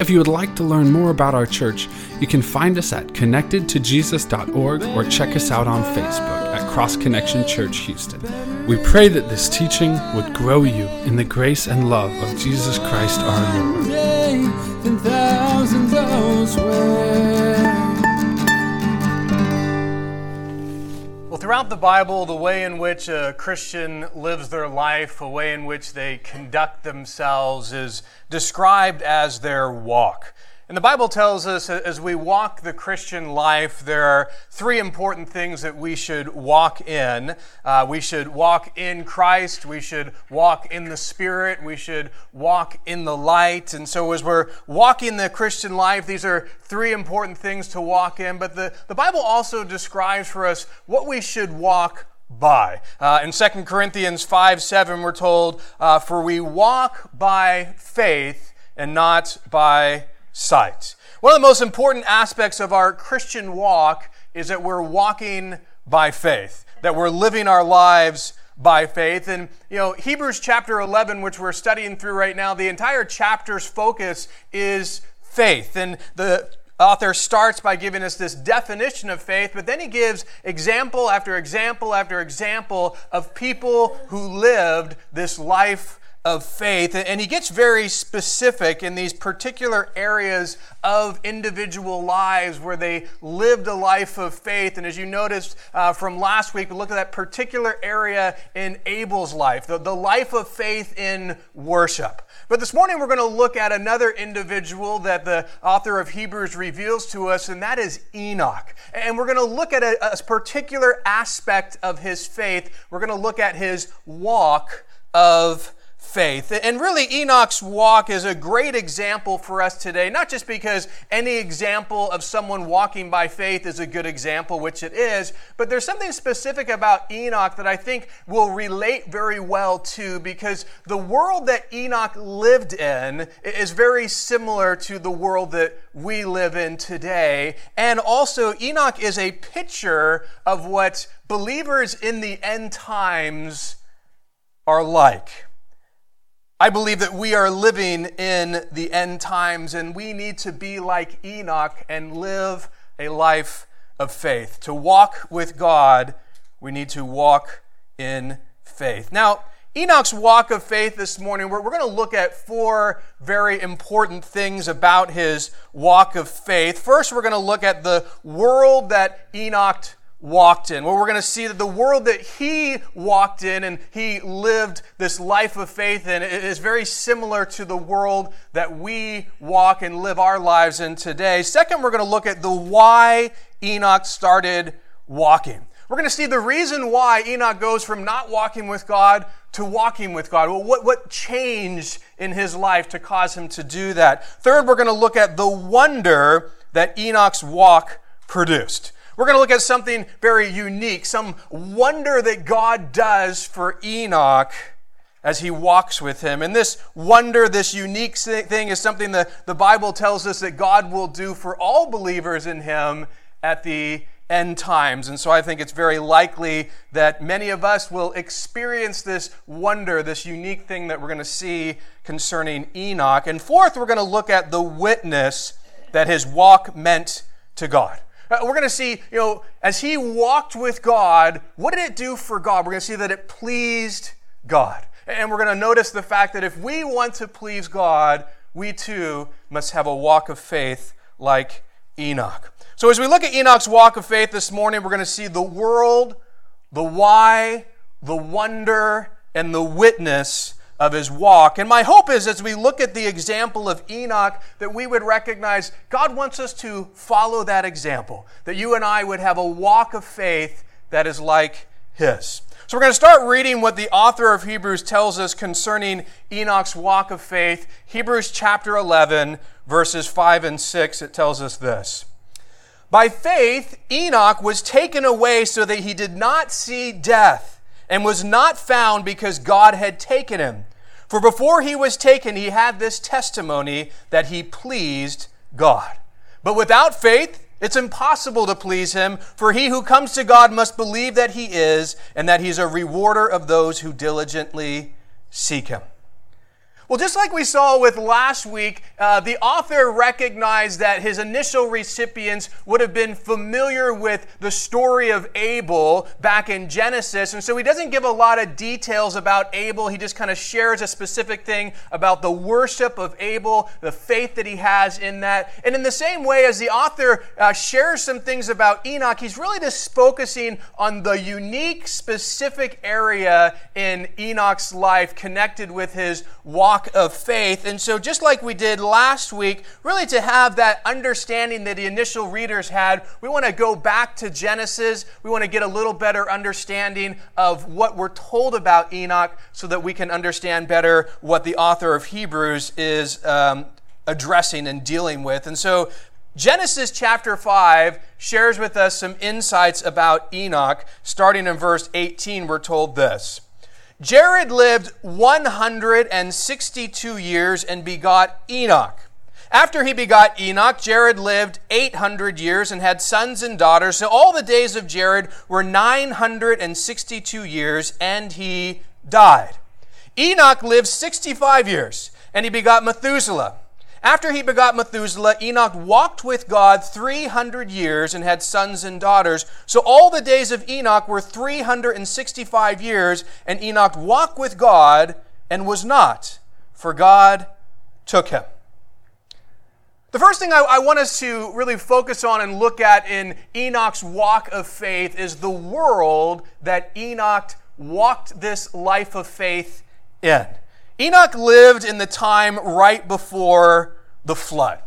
If you would like to learn more about our church, you can find us at connectedtojesus.org or check us out on Facebook at Cross Connection Church Houston. We pray that this teaching would grow you in the grace and love of Jesus Christ our Lord. Throughout the Bible, the way in which a Christian lives their life, a way in which they conduct themselves, is described as their walk. And the Bible tells us as we walk the Christian life, there are three important things that we should walk in. Uh, we should walk in Christ, we should walk in the Spirit, we should walk in the light. And so, as we're walking the Christian life, these are three important things to walk in. But the, the Bible also describes for us what we should walk by. Uh, in 2 Corinthians 5 7, we're told, uh, For we walk by faith and not by sight. One of the most important aspects of our Christian walk is that we're walking by faith, that we're living our lives by faith. And, you know, Hebrews chapter 11, which we're studying through right now, the entire chapter's focus is faith. And the author starts by giving us this definition of faith, but then he gives example after example after example of people who lived this life of faith. And he gets very specific in these particular areas of individual lives where they lived a life of faith. And as you noticed uh, from last week, we looked at that particular area in Abel's life, the, the life of faith in worship. But this morning we're going to look at another individual that the author of Hebrews reveals to us, and that is Enoch. And we're going to look at a, a particular aspect of his faith. We're going to look at his walk of faith. And really, Enoch's walk is a great example for us today, not just because any example of someone walking by faith is a good example, which it is, but there's something specific about Enoch that I think will relate very well to because the world that Enoch lived in is very similar to the world that we live in today. And also, Enoch is a picture of what believers in the end times are like. I believe that we are living in the end times and we need to be like Enoch and live a life of faith. To walk with God, we need to walk in faith. Now, Enoch's walk of faith this morning, we're, we're going to look at four very important things about his walk of faith. First, we're going to look at the world that Enoch walked in. Well, we're going to see that the world that he walked in and he lived this life of faith in is very similar to the world that we walk and live our lives in today. Second, we're going to look at the why Enoch started walking. We're going to see the reason why Enoch goes from not walking with God to walking with God. Well, what, what changed in his life to cause him to do that? Third, we're going to look at the wonder that Enoch's walk produced. We're going to look at something very unique, some wonder that God does for Enoch as he walks with him. And this wonder, this unique thing, is something that the Bible tells us that God will do for all believers in him at the end times. And so I think it's very likely that many of us will experience this wonder, this unique thing that we're going to see concerning Enoch. And fourth, we're going to look at the witness that his walk meant to God. Uh, we're going to see, you know, as he walked with God, what did it do for God? We're going to see that it pleased God. And we're going to notice the fact that if we want to please God, we too must have a walk of faith like Enoch. So as we look at Enoch's walk of faith this morning, we're going to see the world, the why, the wonder, and the witness of his walk. And my hope is as we look at the example of Enoch, that we would recognize God wants us to follow that example, that you and I would have a walk of faith that is like his. So we're going to start reading what the author of Hebrews tells us concerning Enoch's walk of faith. Hebrews chapter 11, verses 5 and 6, it tells us this. By faith, Enoch was taken away so that he did not see death, and was not found because God had taken him. For before he was taken, he had this testimony that he pleased God. But without faith, it's impossible to please him, for he who comes to God must believe that he is, and that he's a rewarder of those who diligently seek him. Well, just like we saw with last week, uh, the author recognized that his initial recipients would have been familiar with the story of Abel back in Genesis. And so he doesn't give a lot of details about Abel. He just kind of shares a specific thing about the worship of Abel, the faith that he has in that. And in the same way as the author uh, shares some things about Enoch, he's really just focusing on the unique, specific area in Enoch's life connected with his walk walk of faith. And so, just like we did last week, really to have that understanding that the initial readers had, we want to go back to Genesis. We want to get a little better understanding of what we're told about Enoch so that we can understand better what the author of Hebrews is um, addressing and dealing with. And so, Genesis chapter 5 shares with us some insights about Enoch. Starting in verse 18, we're told this. Jared lived 162 years and begot Enoch. After he begot Enoch, Jared lived 800 years and had sons and daughters. So all the days of Jared were 962 years, and he died. Enoch lived 65 years, and he begot Methuselah. After he begot Methuselah, Enoch walked with God 300 years and had sons and daughters. So all the days of Enoch were 365 years, and Enoch walked with God and was not, for God took him. The first thing I, I, want us to really focus on and look at in Enoch's walk of faith is the world that Enoch walked this life of faith in. Enoch lived in the time right before the flood.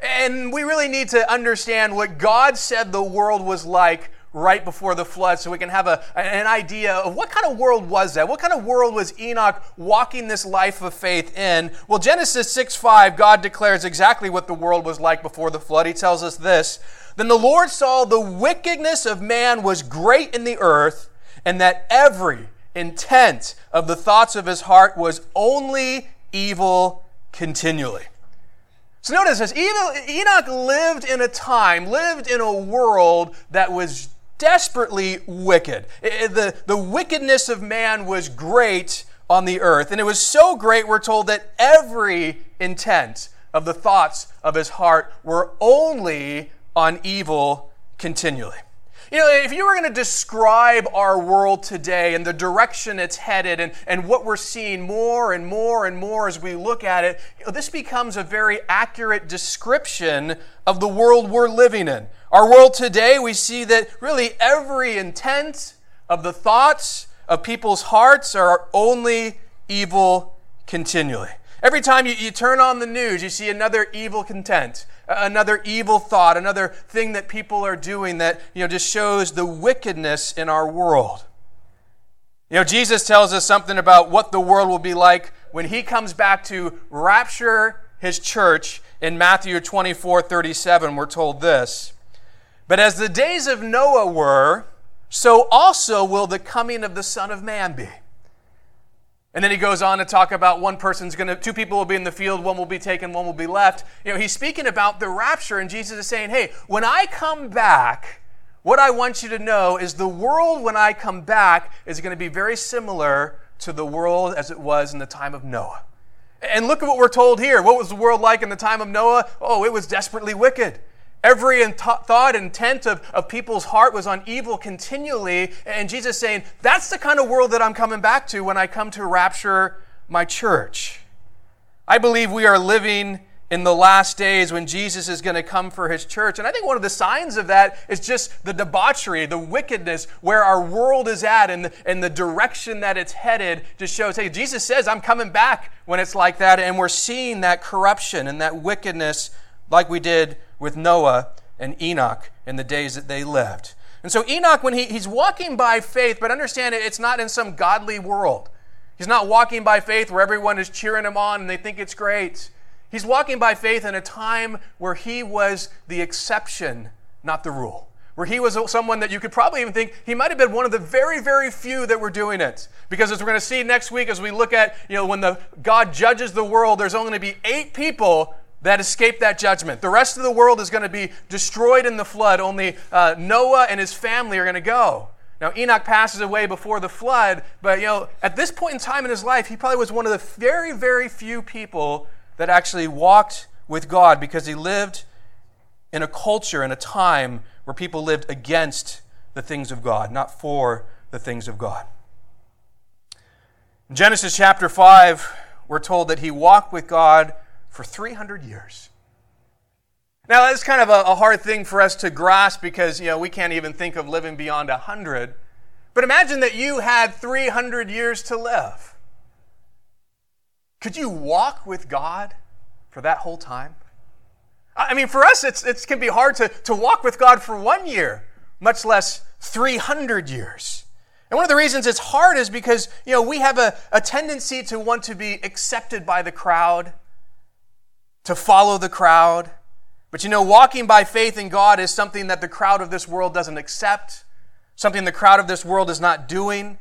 And we really need to understand what God said the world was like right before the flood so we can have a, an idea of what kind of world was that? What kind of world was Enoch walking this life of faith in? Well, Genesis 6 5, God declares exactly what the world was like before the flood. He tells us this Then the Lord saw the wickedness of man was great in the earth, and that every intent of the thoughts of his heart was only evil continually. So notice this Enoch lived in a time, lived in a world that was desperately wicked. The, the wickedness of man was great on the earth. And it was so great, we're told that every intent of the thoughts of his heart were only on evil continually. You know, if you were going to describe our world today and the direction it's headed and, and what we're seeing more and more and more as we look at it, you know, this becomes a very accurate description of the world we're living in. Our world today, we see that really every intent of the thoughts of people's hearts are only evil continually. Every time you, you turn on the news, you see another evil content, another evil thought, another thing that people are doing that you know, just shows the wickedness in our world. You know, Jesus tells us something about what the world will be like when he comes back to rapture his church in Matthew 24 37. We're told this But as the days of Noah were, so also will the coming of the Son of Man be. And then he goes on to talk about one person's going to, two people will be in the field, one will be taken, one will be left. You know, he's speaking about the rapture, and Jesus is saying, hey, when I come back, what I want you to know is the world when I come back is going to be very similar to the world as it was in the time of Noah. And look at what we're told here. What was the world like in the time of Noah? Oh, it was desperately wicked. Every thought and intent of, of people's heart was on evil continually. And Jesus saying, that's the kind of world that I'm coming back to when I come to rapture my church. I believe we are living in the last days when Jesus is going to come for his church. And I think one of the signs of that is just the debauchery, the wickedness, where our world is at and the, and the direction that it's headed just shows, hey, Jesus says, I'm coming back when it's like that. And we're seeing that corruption and that wickedness like we did with Noah and Enoch in the days that they lived. And so Enoch, when he, he's walking by faith, but understand it, it's not in some godly world. He's not walking by faith where everyone is cheering him on and they think it's great. He's walking by faith in a time where he was the exception, not the rule. Where he was someone that you could probably even think he might have been one of the very, very few that were doing it. Because as we're going to see next week, as we look at, you know, when the God judges the world, there's only going to be eight people that escape that judgment. The rest of the world is going to be destroyed in the flood. Only uh, Noah and his family are going to go. Now, Enoch passes away before the flood, but you know, at this point in time in his life, he probably was one of the very, very few people that actually walked with God because he lived in a culture, in a time where people lived against the things of God, not for the things of God. In Genesis chapter 5, we're told that he walked with God for 300 years. Now, that's kind of a, a, hard thing for us to grasp because, you know, we can't even think of living beyond 100. But imagine that you had 300 years to live. Could you walk with God for that whole time? I mean, for us, it's, it can be hard to, to walk with God for one year, much less 300 years. And one of the reasons it's hard is because, you know, we have a, a tendency to want to be accepted by the crowd, to follow the crowd. But you know, walking by faith in God is something that the crowd of this world doesn't accept, something the crowd of this world is not doing.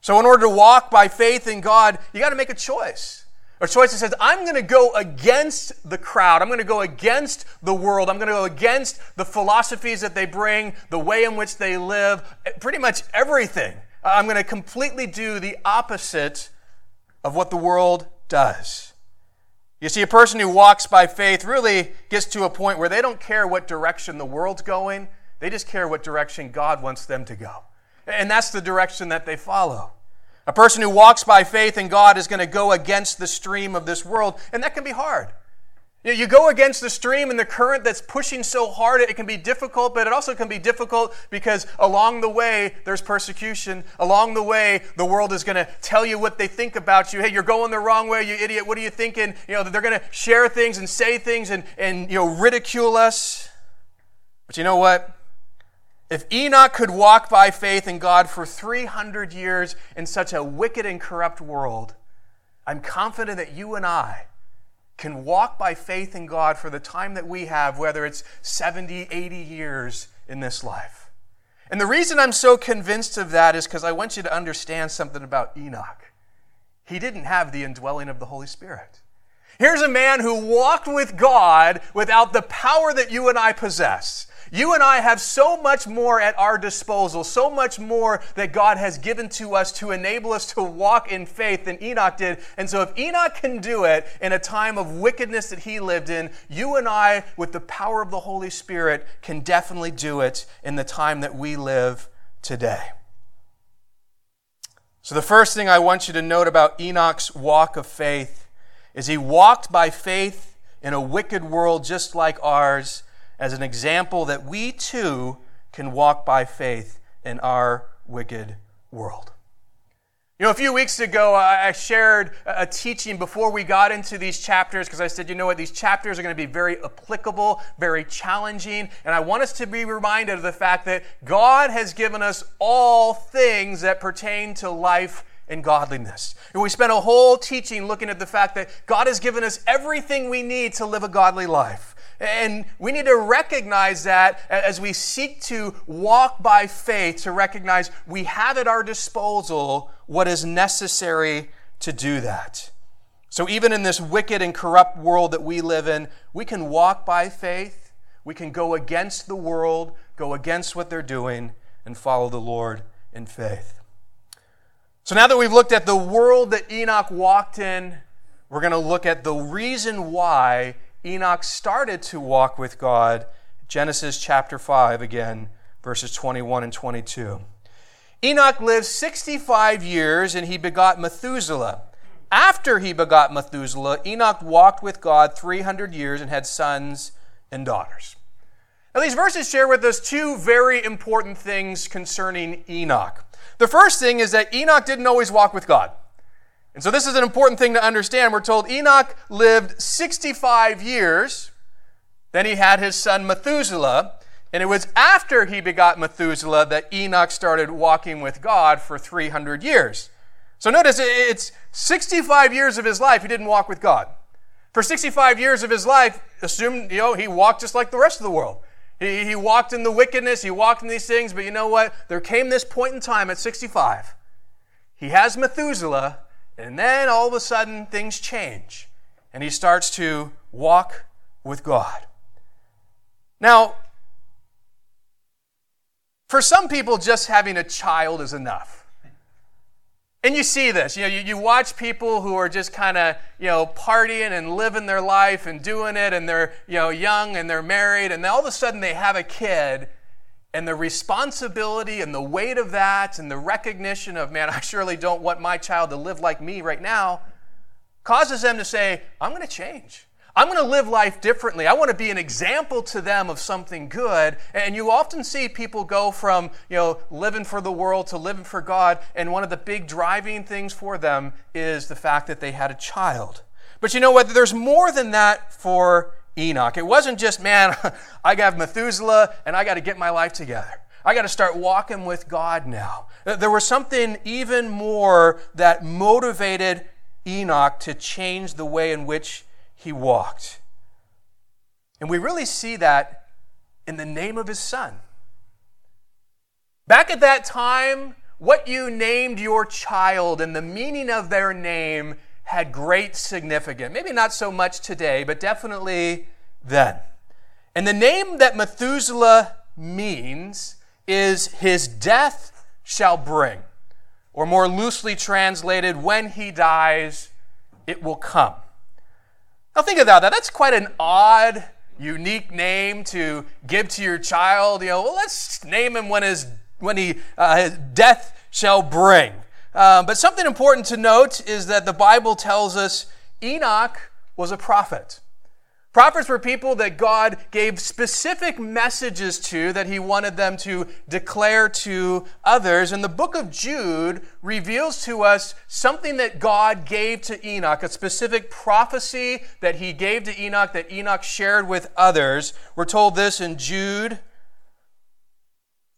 So, in order to walk by faith in God, you got to make a choice. A choice that says, I'm going to go against the crowd. I'm going to go against the world. I'm going to go against the philosophies that they bring, the way in which they live, pretty much everything. I'm going to completely do the opposite of what the world does. You see, a person who walks by faith really gets to a point where they don't care what direction the world's going, they just care what direction God wants them to go. And that's the direction that they follow. A person who walks by faith in God is going to go against the stream of this world, and that can be hard. You go against the stream and the current that's pushing so hard, it can be difficult, but it also can be difficult because along the way, there's persecution. Along the way, the world is going to tell you what they think about you. Hey, you're going the wrong way, you idiot. What are you thinking? You know, they're going to share things and say things and, and, you know, ridicule us. But you know what? If Enoch could walk by faith in God for 300 years in such a wicked and corrupt world, I'm confident that you and I, can walk by faith in God for the time that we have, whether it's 70, 80 years in this life. And the reason I'm so convinced of that is because I want you to understand something about Enoch. He didn't have the indwelling of the Holy Spirit. Here's a man who walked with God without the power that you and I possess. You and I have so much more at our disposal, so much more that God has given to us to enable us to walk in faith than Enoch did. And so, if Enoch can do it in a time of wickedness that he lived in, you and I, with the power of the Holy Spirit, can definitely do it in the time that we live today. So, the first thing I want you to note about Enoch's walk of faith is he walked by faith in a wicked world just like ours as an example that we too can walk by faith in our wicked world. You know, a few weeks ago, I shared a teaching before we got into these chapters because I said, you know what, these chapters are going to be very applicable, very challenging, and I want us to be reminded of the fact that God has given us all things that pertain to life and godliness. And we spent a whole teaching looking at the fact that God has given us everything we need to live a godly life. And we need to recognize that as we seek to walk by faith, to recognize we have at our disposal what is necessary to do that. So, even in this wicked and corrupt world that we live in, we can walk by faith. We can go against the world, go against what they're doing, and follow the Lord in faith. So, now that we've looked at the world that Enoch walked in, we're going to look at the reason why Enoch started to walk with God. Genesis chapter 5, again, verses 21 and 22. Enoch lived 65 years and he begot Methuselah. After he begot Methuselah, Enoch walked with God 300 years and had sons and daughters. Now, these verses share with us two very important things concerning Enoch. The first thing is that Enoch didn't always walk with God. And so this is an important thing to understand. We're told Enoch lived 65 years. Then he had his son Methuselah. And it was after he begot Methuselah that Enoch started walking with God for 300 years. So notice it's 65 years of his life he didn't walk with God. For 65 years of his life, assume you know, he walked just like the rest of the world. He, he walked in the wickedness, he walked in these things, but you know what? There came this point in time at 65. He has Methuselah, and then all of a sudden things change, and he starts to walk with God. Now, for some people, just having a child is enough. And you see this, you know, you, you watch people who are just kind of, you know, partying and living their life and doing it, and they're, you know, young and they're married, and all of a sudden they have a kid, and the responsibility and the weight of that, and the recognition of, man, I surely don't want my child to live like me right now, causes them to say, I'm going to change. I'm going to live life differently. I want to be an example to them of something good. And you often see people go from, you know, living for the world to living for God. And one of the big driving things for them is the fact that they had a child. But you know what? There's more than that for Enoch. It wasn't just, man, I got Methuselah and I got to get my life together. I got to start walking with God now. There was something even more that motivated Enoch to change the way in which he walked. And we really see that in the name of his son. Back at that time, what you named your child and the meaning of their name had great significance. Maybe not so much today, but definitely then. And the name that Methuselah means is his death shall bring. Or more loosely translated, when he dies, it will come. Now think about that. That's quite an odd, unique name to give to your child. You know, well, let's name him when his when he uh, his death shall bring. Um, but something important to note is that the Bible tells us Enoch was a prophet. Prophets were people that God gave specific messages to that he wanted them to declare to others. And the book of Jude reveals to us something that God gave to Enoch, a specific prophecy that he gave to Enoch that Enoch shared with others. We're told this in Jude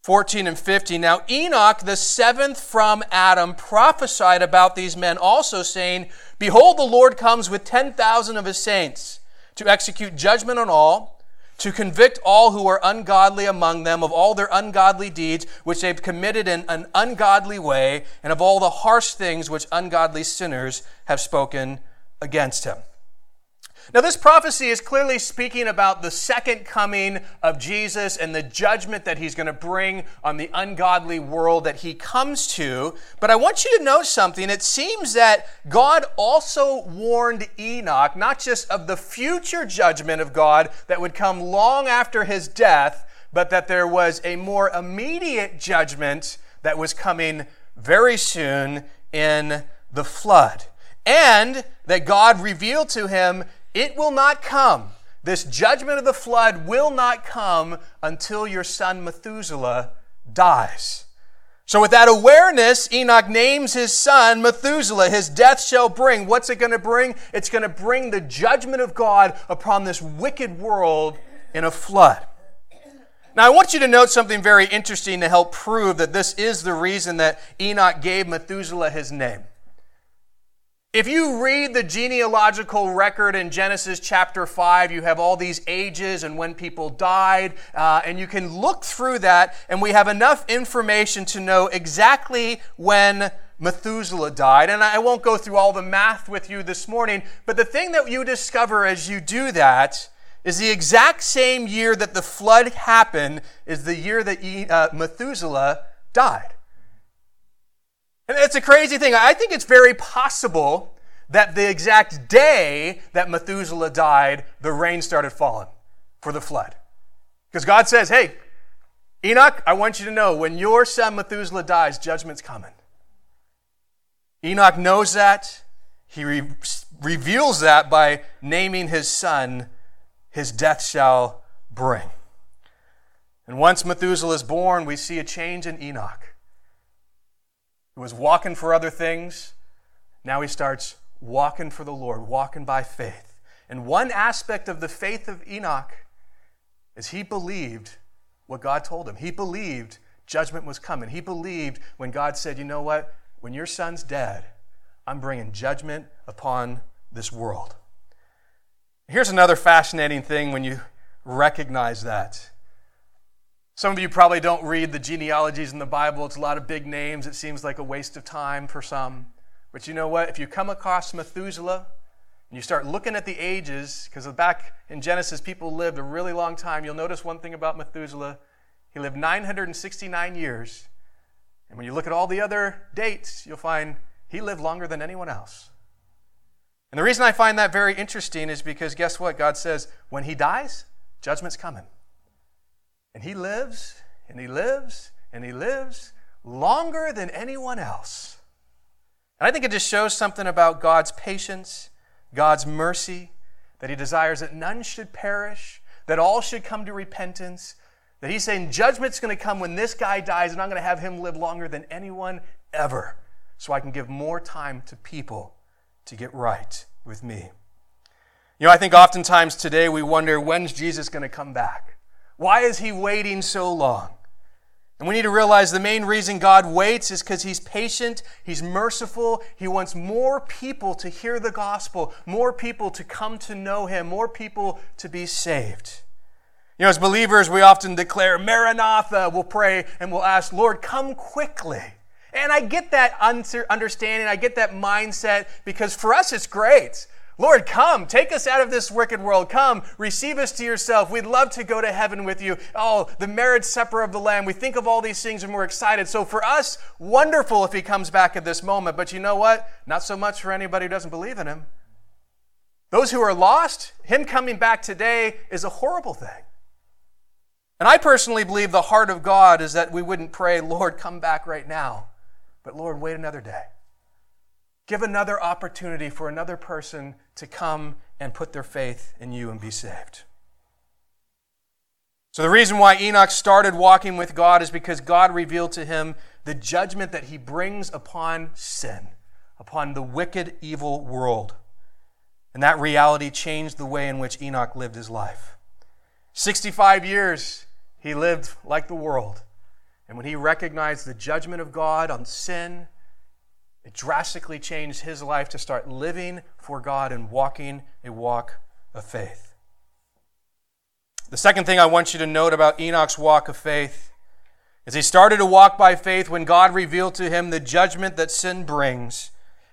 14 and 15. Now, Enoch, the seventh from Adam, prophesied about these men also, saying, Behold, the Lord comes with 10,000 of his saints to execute judgment on all, to convict all who are ungodly among them of all their ungodly deeds which they've committed in an ungodly way, and of all the harsh things which ungodly sinners have spoken against him. Now, this prophecy is clearly speaking about the second coming of Jesus and the judgment that he's going to bring on the ungodly world that he comes to. But I want you to know something. It seems that God also warned Enoch, not just of the future judgment of God that would come long after his death, but that there was a more immediate judgment that was coming very soon in the flood. And that God revealed to him it will not come. This judgment of the flood will not come until your son Methuselah dies. So, with that awareness, Enoch names his son Methuselah. His death shall bring. What's it going to bring? It's going to bring the judgment of God upon this wicked world in a flood. Now, I want you to note something very interesting to help prove that this is the reason that Enoch gave Methuselah his name. If you read the genealogical record in Genesis chapter 5, you have all these ages and when people died, uh, and you can look through that, and we have enough information to know exactly when Methuselah died. And I won't go through all the math with you this morning, but the thing that you discover as you do that is the exact same year that the flood happened is the year that uh, Methuselah died. And it's a crazy thing. I think it's very possible that the exact day that Methuselah died, the rain started falling for the flood. Because God says, hey, Enoch, I want you to know when your son Methuselah dies, judgment's coming. Enoch knows that. He re- reveals that by naming his son, his death shall bring. And once Methuselah is born, we see a change in Enoch who was walking for other things. Now he starts walking for the Lord, walking by faith. And one aspect of the faith of Enoch is he believed what God told him. He believed judgment was coming. He believed when God said, You know what? When your son's dead, I'm bringing judgment upon this world. Here's another fascinating thing when you recognize that. Some of you probably don't read the genealogies in the Bible. It's a lot of big names. It seems like a waste of time for some. But you know what? If you come across Methuselah and you start looking at the ages, because back in Genesis, people lived a really long time, you'll notice one thing about Methuselah. He lived 969 years. And when you look at all the other dates, you'll find he lived longer than anyone else. And the reason I find that very interesting is because guess what? God says, when he dies, judgment's coming. And he lives, and he lives, and he lives longer than anyone else. And I think it just shows something about God's patience, God's mercy, that he desires that none should perish, that all should come to repentance, that he's saying judgment's going to come when this guy dies, and I'm going to have him live longer than anyone ever, so I can give more time to people to get right with me. You know, I think oftentimes today we wonder when's Jesus going to come back? Why is he waiting so long? And we need to realize the main reason God waits is because he's patient, he's merciful, he wants more people to hear the gospel, more people to come to know him, more people to be saved. You know, as believers, we often declare, Maranatha, we'll pray and we'll ask, Lord, come quickly. And I get that understanding, I get that mindset because for us it's great. Lord, come, take us out of this wicked world. Come, receive us to yourself. We'd love to go to heaven with you. Oh, the marriage supper of the Lamb. We think of all these things and we're excited. So for us, wonderful if he comes back at this moment. But you know what? Not so much for anybody who doesn't believe in him. Those who are lost, him coming back today is a horrible thing. And I personally believe the heart of God is that we wouldn't pray, Lord, come back right now, but Lord, wait another day. Give another opportunity for another person to come and put their faith in you and be saved. So, the reason why Enoch started walking with God is because God revealed to him the judgment that he brings upon sin, upon the wicked, evil world. And that reality changed the way in which Enoch lived his life. 65 years he lived like the world. And when he recognized the judgment of God on sin, it drastically changed his life to start living for God and walking a walk of faith. The second thing I want you to note about Enoch's walk of faith is he started to walk by faith when God revealed to him the judgment that sin brings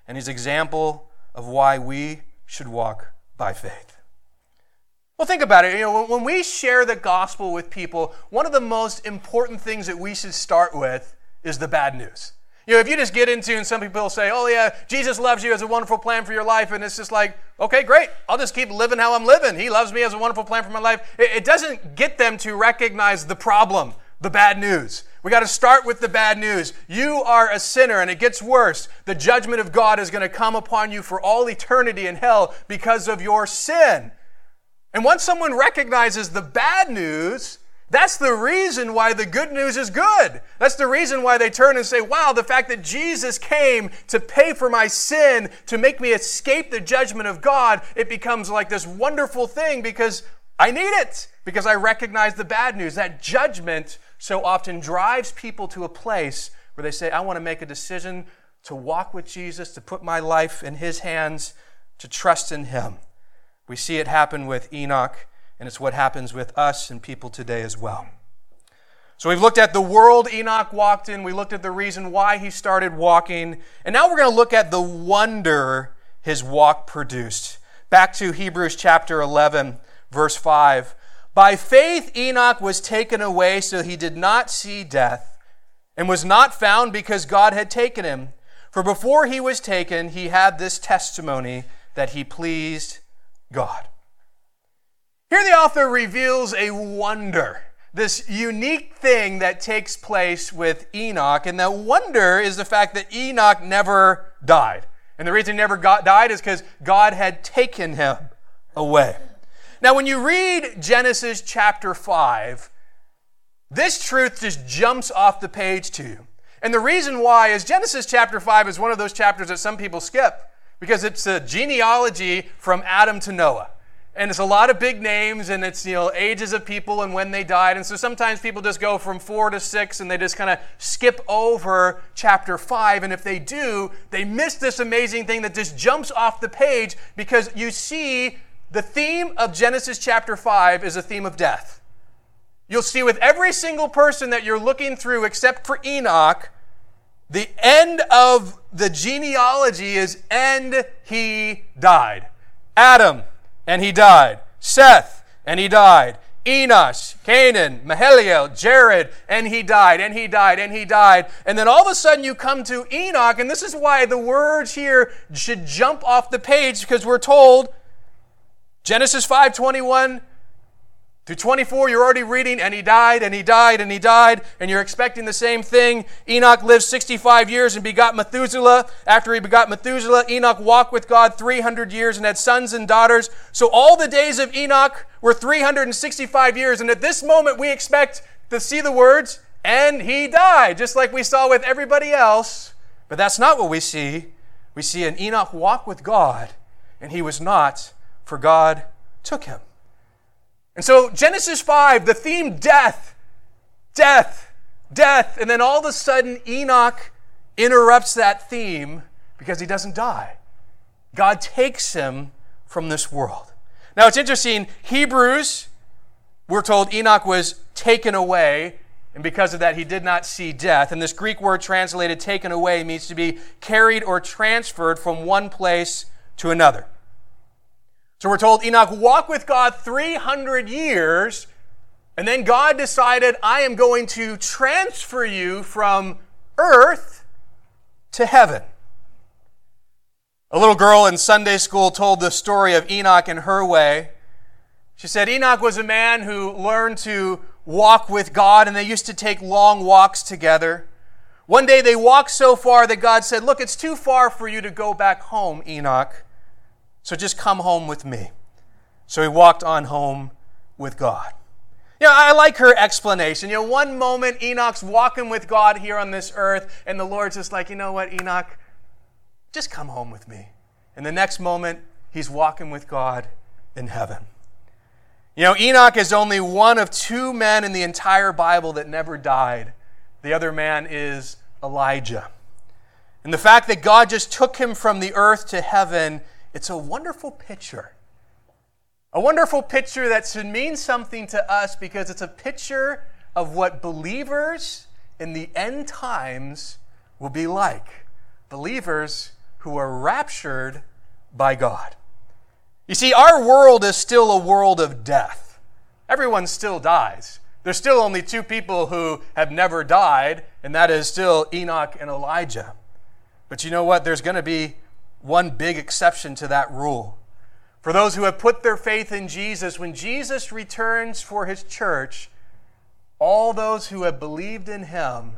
and his example of why we should walk by faith. Well, think about it. You know, when we share the gospel with people, one of the most important things that we should start with is the bad news. You know, if you just get into, and some people say, oh, yeah, Jesus loves you, has a wonderful plan for your life, and it's just like, okay, great, I'll just keep living how I'm living. He loves me, has a wonderful plan for my life. It doesn't get them to recognize the problem, the bad news. We got to start with the bad news. You are a sinner, and it gets worse. The judgment of God is going to come upon you for all eternity in hell because of your sin. And once someone recognizes the bad news, that's the reason why the good news is good. That's the reason why they turn and say, wow, the fact that Jesus came to pay for my sin, to make me escape the judgment of God, it becomes like this wonderful thing because I need it, because I recognize the bad news. That judgment so often drives people to a place where they say, I want to make a decision to walk with Jesus, to put my life in His hands, to trust in Him. We see it happen with Enoch and it's what happens with us and people today as well. So we've looked at the world Enoch walked in, we looked at the reason why he started walking, and now we're going to look at the wonder his walk produced. Back to Hebrews chapter 11, verse 5. By faith, Enoch was taken away so he did not see death, and was not found because God had taken him. For before he was taken, he had this testimony that he pleased God. Here, the author reveals a wonder, this unique thing that takes place with Enoch. And that wonder is the fact that Enoch never died. And the reason he never got, died is because God had taken him away. Now, when you read Genesis chapter 5, this truth just jumps off the page to you. And the reason why is Genesis chapter 5 is one of those chapters that some people skip because it's a genealogy from Adam to Noah. And it's a lot of big names and it's you know ages of people and when they died. And so sometimes people just go from four to six and they just kind of skip over chapter five. And if they do they miss this amazing thing that just jumps off the page because you see the theme of genesis chapter five is a theme of death. You'll see with every single person that you're looking through except for enoch the end of the genealogy is and he died. Adam and he died. Seth, and he died. Enos, Canaan, Mahalalel, Jared, and he died, and he died, and he died. And then all of a sudden you come to Enoch, and this is why the words here should jump off the page because we're told Genesis 5:21 through 24, you're already reading, and he died, and he died, and he died, and you're expecting the same thing. Enoch lived 65 years and begot Methuselah. After he begot Methuselah, Enoch walked with God 300 years and had sons and daughters. So all the days of Enoch were 365 years. And at this moment, we expect to see the words, and he died, just like we saw with everybody else. But that's not what we see. We see an Enoch walk with God, and he was not, for God took him. And so, Genesis 5, the theme death, death, death. And then all of a sudden, Enoch interrupts that theme because he doesn't die. God takes him from this world. Now, it's interesting, Hebrews, we're told Enoch was taken away, and because of that, he did not see death. And this Greek word translated taken away means to be carried or transferred from one place to another. So we're told Enoch walked with God 300 years, and then God decided, I am going to transfer you from earth to heaven. A little girl in Sunday school told the story of Enoch in her way. She said Enoch was a man who learned to walk with God, and they used to take long walks together. One day they walked so far that God said, Look, it's too far for you to go back home, Enoch. So just come home with me. So he walked on home with God. You know, I like her explanation. You know, one moment Enoch's walking with God here on this earth, and the Lord's just like, you know what, Enoch, just come home with me. And the next moment, he's walking with God in heaven. You know, Enoch is only one of two men in the entire Bible that never died. The other man is Elijah. And the fact that God just took him from the earth to heaven it's a wonderful picture. A wonderful picture that should mean something to us because it's a picture of what believers in the end times will be like. Believers who are raptured by God. You see, our world is still a world of death. Everyone still dies. There's still only two people who have never died, and that is still Enoch and Elijah. But you know what? There's going to be one big exception to that rule. For those who have put their faith in Jesus, when Jesus returns for his church, all those who have believed in him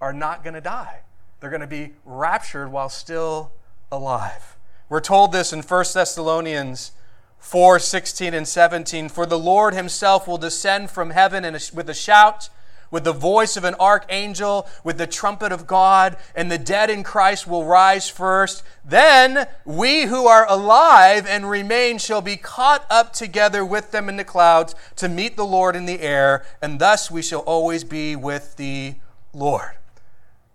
are not going to die. They're going to be raptured while still alive. We're told this in 1 Thessalonians 4 16 and 17. For the Lord himself will descend from heaven with a shout with the voice of an archangel, with the trumpet of God, and the dead in Christ will rise first. Then we who are alive and remain shall be caught up together with them in the clouds to meet the Lord in the air, and thus we shall always be with the Lord.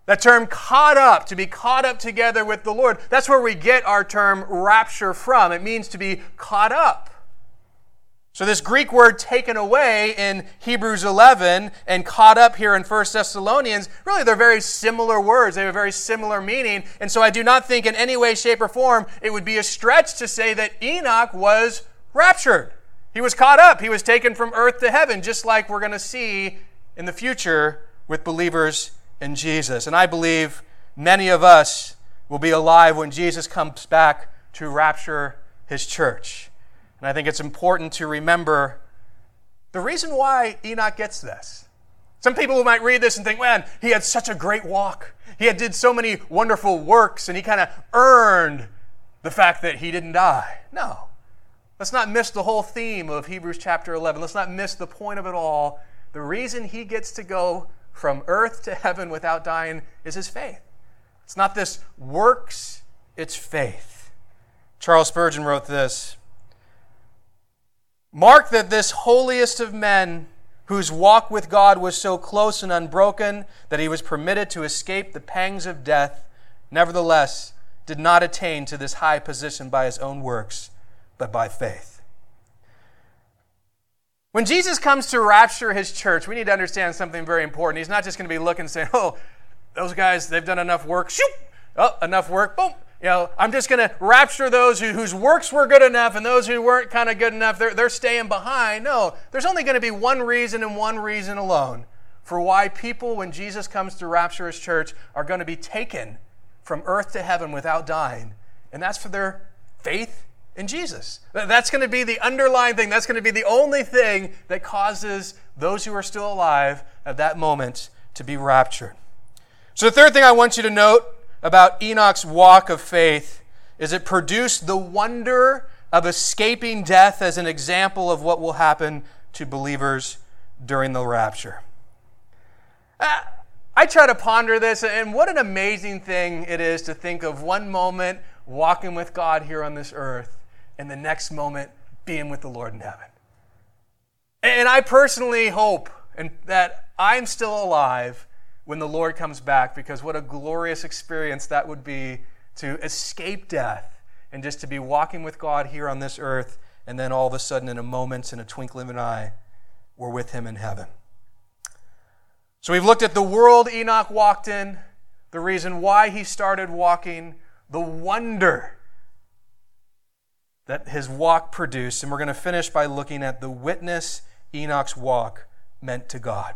That term caught up, to be caught up together with the Lord, that's where we get our term rapture from. It means to be caught up. So, this Greek word taken away in Hebrews 11 and caught up here in 1 Thessalonians, really they're very similar words. They have a very similar meaning. And so, I do not think in any way, shape, or form it would be a stretch to say that Enoch was raptured. He was caught up, he was taken from earth to heaven, just like we're going to see in the future with believers in Jesus. And I believe many of us will be alive when Jesus comes back to rapture his church. And I think it's important to remember the reason why Enoch gets this. Some people might read this and think, man, he had such a great walk. He had did so many wonderful works and he kind of earned the fact that he didn't die. No. Let's not miss the whole theme of Hebrews chapter 11. Let's not miss the point of it all. The reason he gets to go from earth to heaven without dying is his faith. It's not this works, it's faith. Charles Spurgeon wrote this Mark that this holiest of men, whose walk with God was so close and unbroken that he was permitted to escape the pangs of death, nevertheless did not attain to this high position by his own works, but by faith. When Jesus comes to rapture his church, we need to understand something very important. He's not just going to be looking and saying, oh, those guys, they've done enough work. Shoot! Oh, enough work. Boom. You know, I'm just going to rapture those who, whose works were good enough and those who weren't kind of good enough, they're, they're staying behind. No, there's only going to be one reason and one reason alone for why people, when Jesus comes to rapture his church, are going to be taken from earth to heaven without dying. And that's for their faith in Jesus. That's going to be the underlying thing. That's going to be the only thing that causes those who are still alive at that moment to be raptured. So, the third thing I want you to note about Enoch's walk of faith is it produced the wonder of escaping death as an example of what will happen to believers during the rapture. Uh, I try to ponder this, and what an amazing thing it is to think of one moment walking with God here on this earth, and the next moment being with the Lord in heaven. And I personally hope and that I'm still alive when the Lord comes back, because what a glorious experience that would be to escape death and just to be walking with God here on this earth, and then all of a sudden, in a moment, in a twinkling of an eye, we're with Him in heaven. So we've looked at the world Enoch walked in, the reason why he started walking, the wonder that his walk produced, and we're going to finish by looking at the witness Enoch's walk meant to God.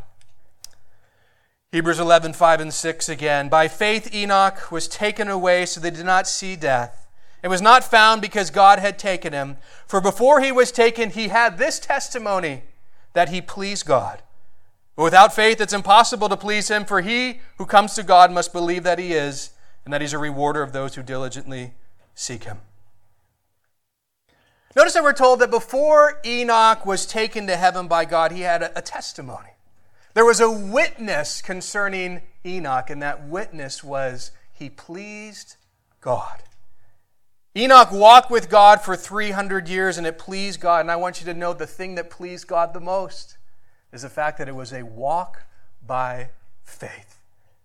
Hebrews 11, 5 and 6 again. By faith, Enoch was taken away so they did not see death. It was not found because God had taken him. For before he was taken, he had this testimony that he pleased God. But without faith, it's impossible to please him, for he who comes to God must believe that he is, and that he's a rewarder of those who diligently seek him. Notice that we're told that before Enoch was taken to heaven by God, he had a, a testimony. There was a witness concerning Enoch, and that witness was he pleased God. Enoch walked with God for 300 years, and it pleased God. And I want you to know the thing that pleased God the most is the fact that it was a walk by faith.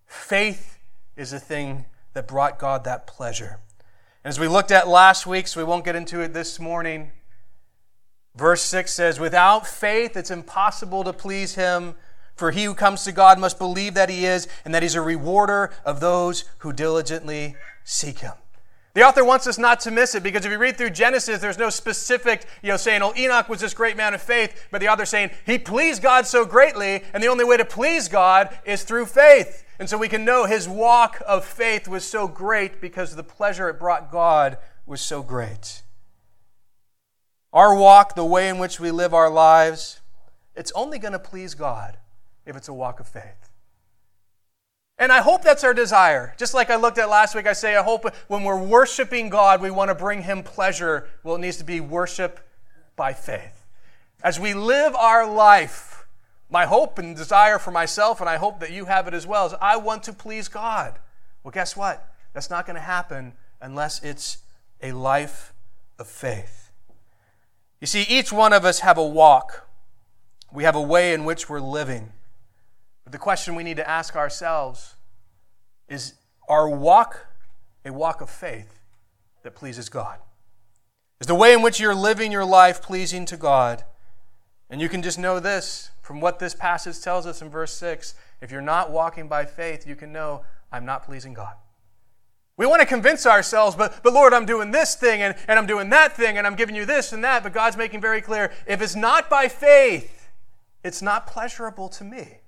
Faith is the thing that brought God that pleasure. And as we looked at last week, so we won't get into it this morning, verse 6 says, Without faith, it's impossible to please him. For he who comes to God must believe that he is, and that he's a rewarder of those who diligently seek him. The author wants us not to miss it because if you read through Genesis, there's no specific, you know, saying, oh, Enoch was this great man of faith, but the author's saying he pleased God so greatly, and the only way to please God is through faith. And so we can know his walk of faith was so great because the pleasure it brought God was so great. Our walk, the way in which we live our lives, it's only going to please God if it's a walk of faith. And I hope that's our desire. Just like I looked at last week, I say, I hope when we're worshiping God, we want to bring Him pleasure. Well, it needs to be worship by faith. As we live our life, my hope and desire for myself, and I hope that you have it as well, is I want to please God. Well, guess what? That's not going to happen unless it's a life of faith. You see, each one of us have a walk. We have a way in which we're living. But the question we need to ask ourselves is our walk a walk of faith that pleases God? Is the way in which you're living your life pleasing to God? And you can just know this from what this passage tells us in verse 6. If you're not walking by faith, you can know, I'm not pleasing God. We want to convince ourselves, but, but Lord, I'm doing this thing and, and I'm doing that thing and I'm giving you this and that. But God's making very clear if it's not by faith, it's not pleasurable to me.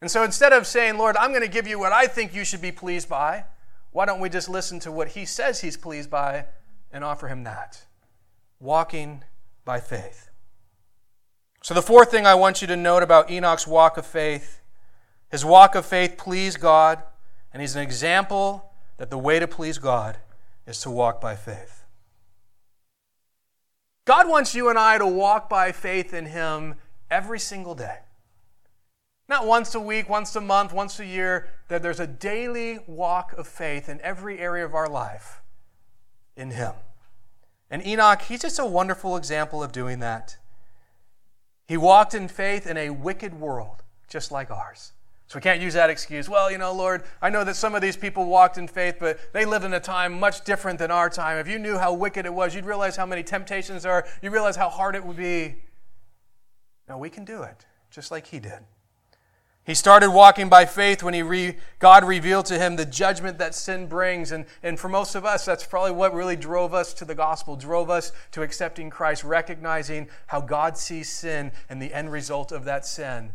And so instead of saying, Lord, I'm going to give you what I think you should be pleased by, why don't we just listen to what he says he's pleased by and offer him that? Walking by faith. So, the fourth thing I want you to note about Enoch's walk of faith his walk of faith pleased God, and he's an example that the way to please God is to walk by faith. God wants you and I to walk by faith in him every single day. Not once a week, once a month, once a year, that there's a daily walk of faith in every area of our life in Him. And Enoch, he's just a wonderful example of doing that. He walked in faith in a wicked world, just like ours. So we can't use that excuse. Well, you know, Lord, I know that some of these people walked in faith, but they lived in a time much different than our time. If you knew how wicked it was, you'd realize how many temptations there are. You realize how hard it would be. No, we can do it, just like he did. He started walking by faith when he re, God revealed to him the judgment that sin brings. And, and for most of us, that's probably what really drove us to the gospel, drove us to accepting Christ, recognizing how God sees sin and the end result of that sin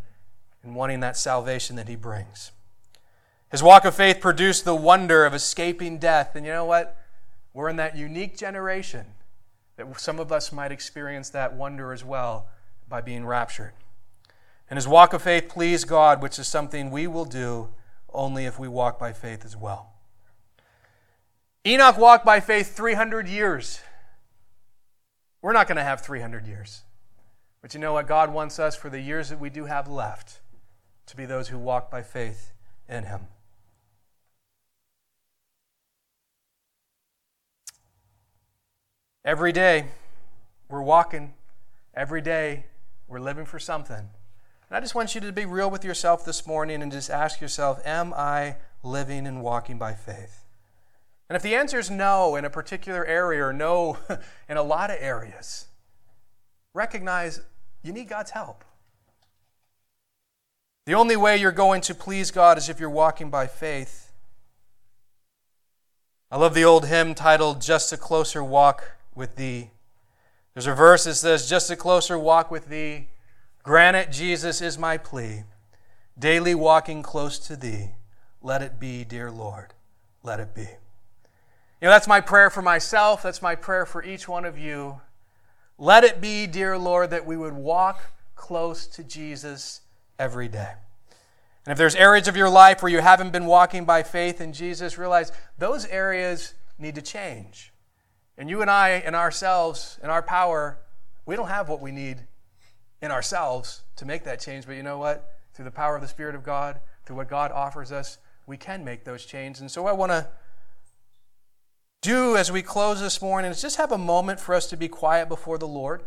and wanting that salvation that he brings. His walk of faith produced the wonder of escaping death. And you know what? We're in that unique generation that some of us might experience that wonder as well by being raptured. And his walk of faith pleased God, which is something we will do only if we walk by faith as well. Enoch walked by faith 300 years. We're not going to have 300 years. But you know what? God wants us for the years that we do have left to be those who walk by faith in him. Every day, we're walking. Every day, we're living for something. And I just want you to be real with yourself this morning and just ask yourself Am I living and walking by faith? And if the answer is no in a particular area or no in a lot of areas, recognize you need God's help. The only way you're going to please God is if you're walking by faith. I love the old hymn titled Just a Closer Walk with Thee. There's a verse that says, Just a closer walk with Thee. Grant it, Jesus, is my plea. Daily walking close to Thee. Let it be, dear Lord. Let it be. You know, that's my prayer for myself. That's my prayer for each one of you. Let it be, dear Lord, that we would walk close to Jesus every day. And if there's areas of your life where you haven't been walking by faith in Jesus, realize those areas need to change. And you and I, in ourselves, in our power, we don't have what we need in ourselves to make that change. But you know what? Through the power of the Spirit of God, through what God offers us, we can make those changes. And so I want to do as we close this morning is just have a moment for us to be quiet before the Lord.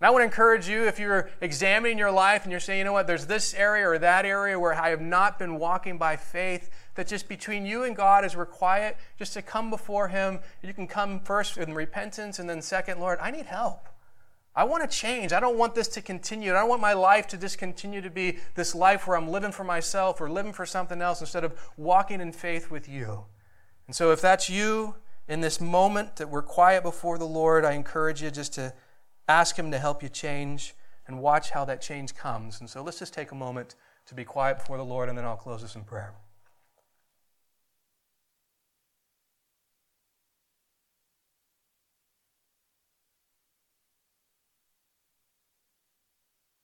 And I would encourage you, if you're examining your life and you're saying, you know what, there's this area or that area where I have not been walking by faith, that just between you and God, as we're quiet, just to come before Him, you can come first in repentance and then second, Lord, I need help. I want to change. I don't want this to continue. I don't want my life to just continue to be this life where I'm living for myself or living for something else instead of walking in faith with you. And so, if that's you in this moment that we're quiet before the Lord, I encourage you just to Ask Him to help you change and watch how that change comes. And so let's just take a moment to be quiet before the Lord, and then I'll close this in prayer.